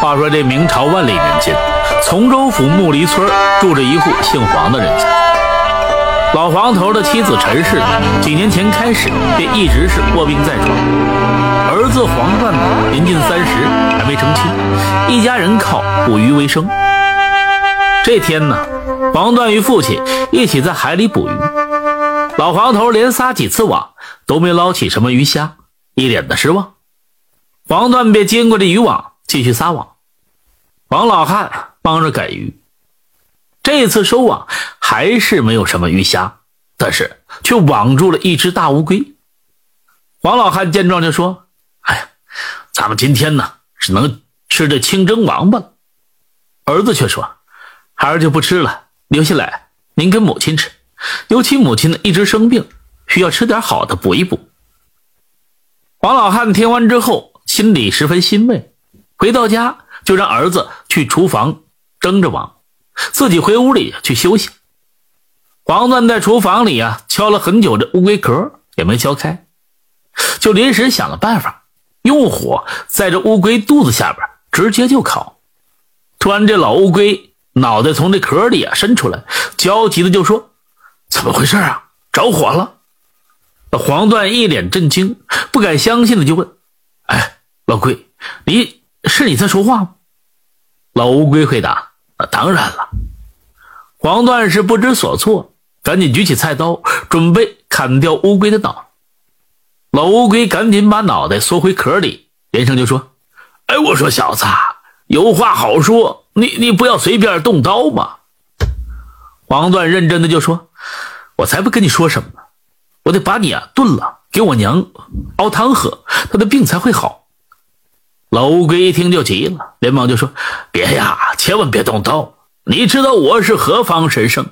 话说这明朝万历年间，从州府木梨村住着一户姓黄的人家。老黄头的妻子陈氏，几年前开始便一直是卧病在床，儿子黄段年近三十还没成亲，一家人靠捕鱼为生。这天呢，黄段与父亲一起在海里捕鱼，老黄头连撒几次网都没捞起什么鱼虾，一脸的失望。黄段便经过这渔网。继续撒网，王老汉帮着赶鱼。这次收网还是没有什么鱼虾，但是却网住了一只大乌龟。王老汉见状就说：“哎呀，咱们今天呢只能吃这清蒸王八了。”儿子却说：“孩儿就不吃了，留下来您跟母亲吃，尤其母亲呢一直生病，需要吃点好的补一补。”王老汉听完之后，心里十分欣慰。回到家，就让儿子去厨房蒸着网，自己回屋里去休息。黄段在厨房里啊敲了很久，这乌龟壳也没敲开，就临时想了办法，用火在这乌龟肚子下边直接就烤。突然，这老乌龟脑袋从这壳里啊伸出来，焦急的就说：“怎么回事啊？着火了！”黄段一脸震惊，不敢相信的就问：“哎，老龟，你？”是你在说话吗？老乌龟回答：“啊当然了。”黄段是不知所措，赶紧举起菜刀，准备砍掉乌龟的脑。老乌龟赶紧把脑袋缩回壳里，连声就说：“哎，我说小子，有话好说，你你不要随便动刀嘛。”黄段认真的就说：“我才不跟你说什么呢，我得把你啊炖了，给我娘熬汤喝，她的病才会好。”老乌龟一听就急了，连忙就说：“别呀，千万别动刀！你知道我是何方神圣？”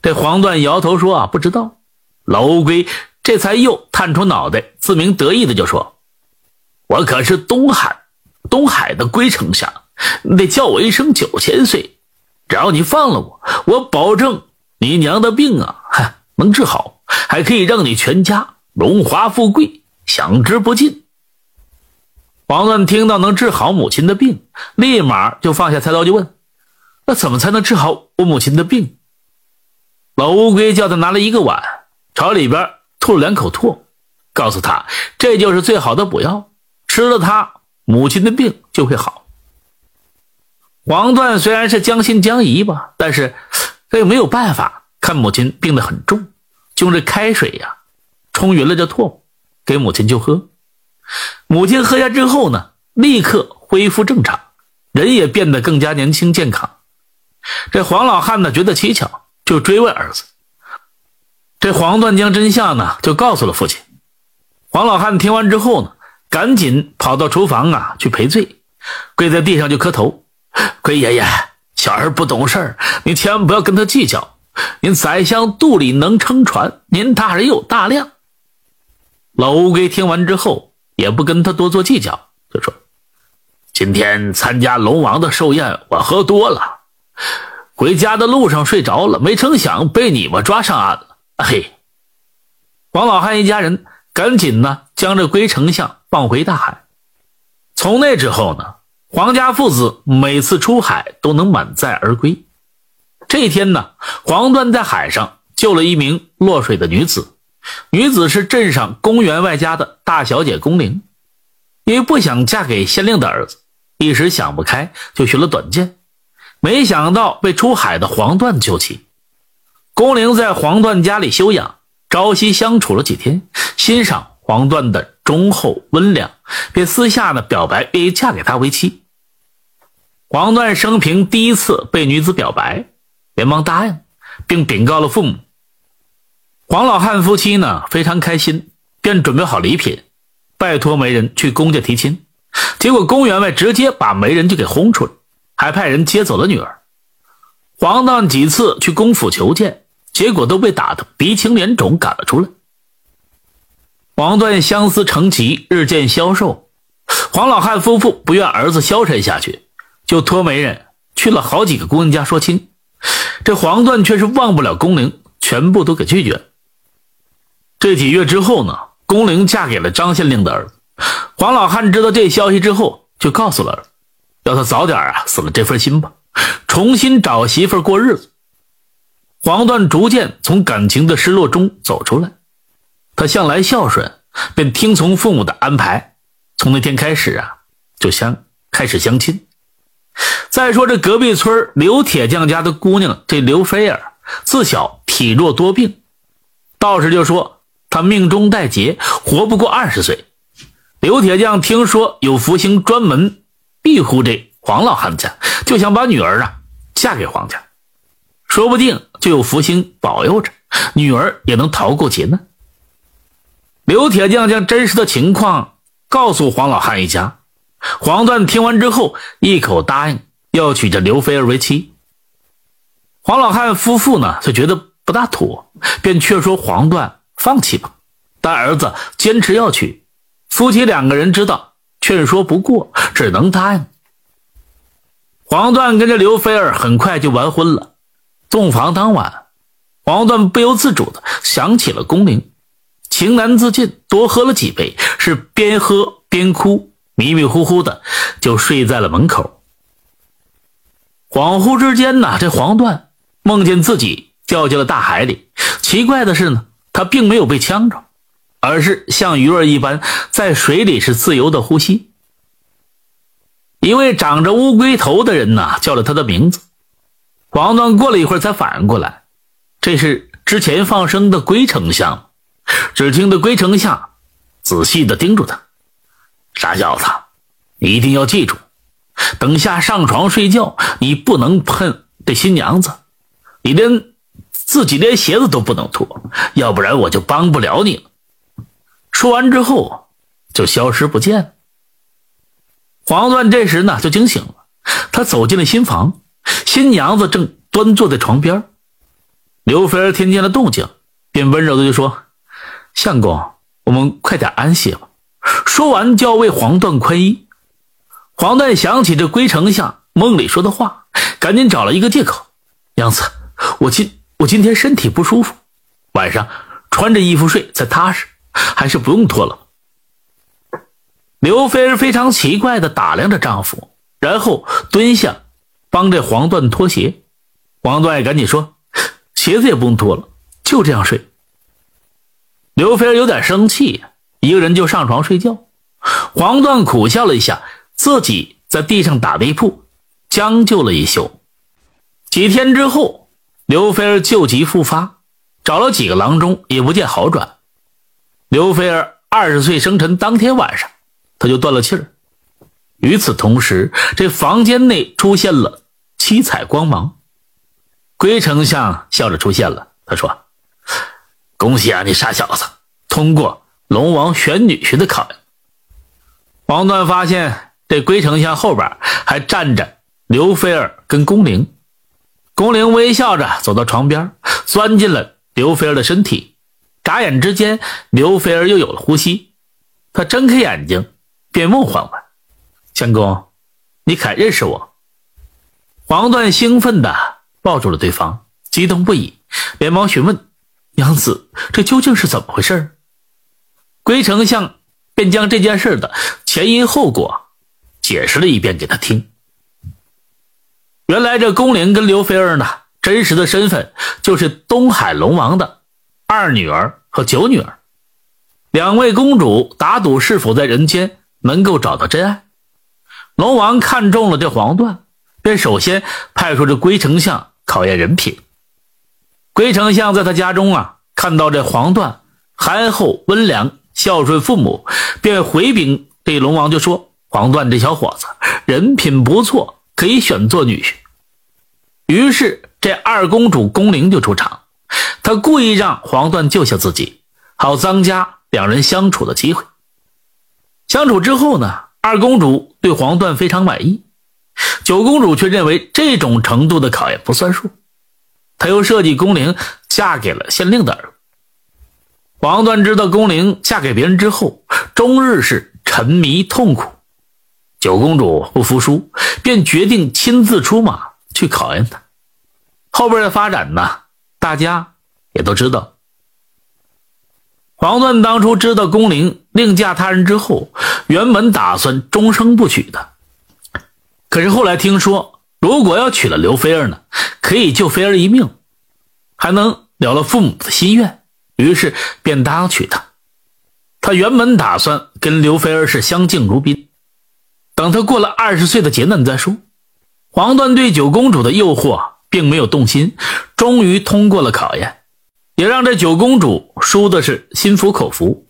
这黄段摇头说：“啊，不知道。”老乌龟这才又探出脑袋，自鸣得意的就说：“我可是东海，东海的龟丞相，你得叫我一声九千岁。只要你放了我，我保证你娘的病啊，哈，能治好，还可以让你全家荣华富贵，享之不尽。”黄段听到能治好母亲的病，立马就放下菜刀，就问：“那怎么才能治好我母亲的病？”老乌龟叫他拿了一个碗，朝里边吐了两口唾，告诉他：“这就是最好的补药，吃了它，母亲的病就会好。”黄段虽然是将信将疑吧，但是他又没有办法，看母亲病得很重，就用这开水呀冲匀了这唾，给母亲就喝。母亲喝下之后呢，立刻恢复正常，人也变得更加年轻健康。这黄老汉呢觉得蹊跷，就追问儿子。这黄段将真相呢就告诉了父亲。黄老汉听完之后呢，赶紧跑到厨房啊去赔罪，跪在地上就磕头：“龟爷爷，小儿不懂事儿您千万不要跟他计较。您宰相肚里能撑船，您大人有大量。”老乌龟听完之后。也不跟他多做计较，就说：“今天参加龙王的寿宴，我喝多了，回家的路上睡着了，没成想被你们抓上岸了。”嘿，王老汉一家人赶紧呢将这龟丞相放回大海。从那之后呢，黄家父子每次出海都能满载而归。这一天呢，黄段在海上救了一名落水的女子。女子是镇上公员外家的大小姐宫铃，因为不想嫁给县令的儿子，一时想不开，就学了短剑，没想到被出海的黄段救起。宫玲在黄段家里休养，朝夕相处了几天，欣赏黄段的忠厚温良，便私下呢表白愿意嫁给他为妻。黄段生平第一次被女子表白，连忙答应，并禀告了父母。黄老汉夫妻呢非常开心，便准备好礼品，拜托媒人去公家提亲。结果公员外直接把媒人就给轰出了，还派人接走了女儿。黄段几次去公府求见，结果都被打得鼻青脸肿，赶了出来。黄段相思成疾，日渐消瘦。黄老汉夫妇不愿儿子消沉下去，就托媒人去了好几个姑娘家说亲。这黄段却是忘不了宫龄，全部都给拒绝了。这几月之后呢，龚玲嫁给了张县令的儿子。黄老汉知道这消息之后，就告诉了儿子。要他早点啊死了这份心吧，重新找媳妇过日子。黄段逐渐从感情的失落中走出来，他向来孝顺，便听从父母的安排。从那天开始啊，就相开始相亲。再说这隔壁村刘铁匠家的姑娘，这刘菲儿自小体弱多病，道士就说他命中带劫，活不过二十岁。刘铁匠听说有福星专门庇护这黄老汉家，就想把女儿啊嫁给黄家，说不定就有福星保佑着，女儿也能逃过劫难。刘铁匠将真实的情况告诉黄老汉一家，黄段听完之后一口答应要娶这刘菲儿为妻。黄老汉夫妇呢，就觉得不大妥，便劝说黄段放弃吧，但儿子坚持要娶。夫妻两个人知道劝说不过，只能答应。黄段跟着刘菲儿很快就完婚了。洞房当晚，黄段不由自主的想起了宫玲，情难自禁，多喝了几杯，是边喝边哭，迷迷糊糊的就睡在了门口。恍惚之间呢，这黄段梦见自己掉进了大海里。奇怪的是呢，他并没有被呛着。而是像鱼儿一般在水里是自由的呼吸。一位长着乌龟头的人呐，叫了他的名字。王段过了一会儿才反应过来，这是之前放生的龟丞相。只听得龟丞相仔细的叮嘱他：“傻小子，你一定要记住，等下上床睡觉，你不能碰这新娘子，你连自己连鞋子都不能脱，要不然我就帮不了你了。”说完之后，就消失不见了。黄段这时呢就惊醒了，他走进了新房，新娘子正端坐在床边。刘菲儿听见了动静，便温柔的就说：“相公，我们快点安歇吧。”说完就要为黄段宽衣。黄段想起这龟丞相梦里说的话，赶紧找了一个借口：“娘子，我今我今天身体不舒服，晚上穿着衣服睡才踏实。”还是不用脱了。刘菲儿非常奇怪的打量着丈夫，然后蹲下帮这黄段脱鞋。黄段赶紧说：“鞋子也不用脱了，就这样睡。”刘菲儿有点生气，一个人就上床睡觉。黄段苦笑了一下，自己在地上打地铺，将就了一宿。几天之后，刘菲儿旧疾复发，找了几个郎中也不见好转。刘菲儿二十岁生辰当天晚上，她就断了气儿。与此同时，这房间内出现了七彩光芒。龟丞相笑着出现了，他说：“恭喜啊，你傻小子，通过龙王选女婿的考验。”王段发现这龟丞相后边还站着刘菲儿跟宫铃。红玲微笑着走到床边，钻进了刘菲儿的身体。眨眼之间，刘菲儿又有了呼吸。她睁开眼睛，便问黄段：“相公，你可认识我？”黄段兴奋地抱住了对方，激动不已，连忙询问：“娘子，这究竟是怎么回事？”龟丞相便将这件事的前因后果解释了一遍给他听。原来这宫玲跟刘菲儿呢，真实的身份就是东海龙王的。二女儿和九女儿，两位公主打赌是否在人间能够找到真爱。龙王看中了这黄段，便首先派出这龟丞相考验人品。龟丞相在他家中啊，看到这黄段憨厚温良、孝顺父母，便回禀这龙王就说：“黄段这小伙子人品不错，可以选做女婿。”于是这二公主宫铃就出场。她故意让黄段救下自己，好增加两人相处的机会。相处之后呢，二公主对黄段非常满意，九公主却认为这种程度的考验不算数。她又设计宫铃嫁给了县令的儿子。黄段知道宫铃嫁给别人之后，终日是沉迷痛苦。九公主不服输，便决定亲自出马去考验他。后边的发展呢，大家。也都知道，黄段当初知道宫玲另嫁他人之后，原本打算终生不娶的，可是后来听说，如果要娶了刘菲儿呢，可以救菲儿一命，还能了了父母的心愿，于是便答应娶她。他原本打算跟刘菲儿是相敬如宾，等他过了二十岁的劫难再说。黄段对九公主的诱惑并没有动心，终于通过了考验，也让这九公主输的是心服口服。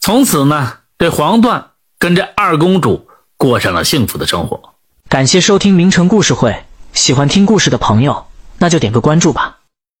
从此呢，这黄段跟这二公主过上了幸福的生活。感谢收听名城故事会，喜欢听故事的朋友，那就点个关注吧。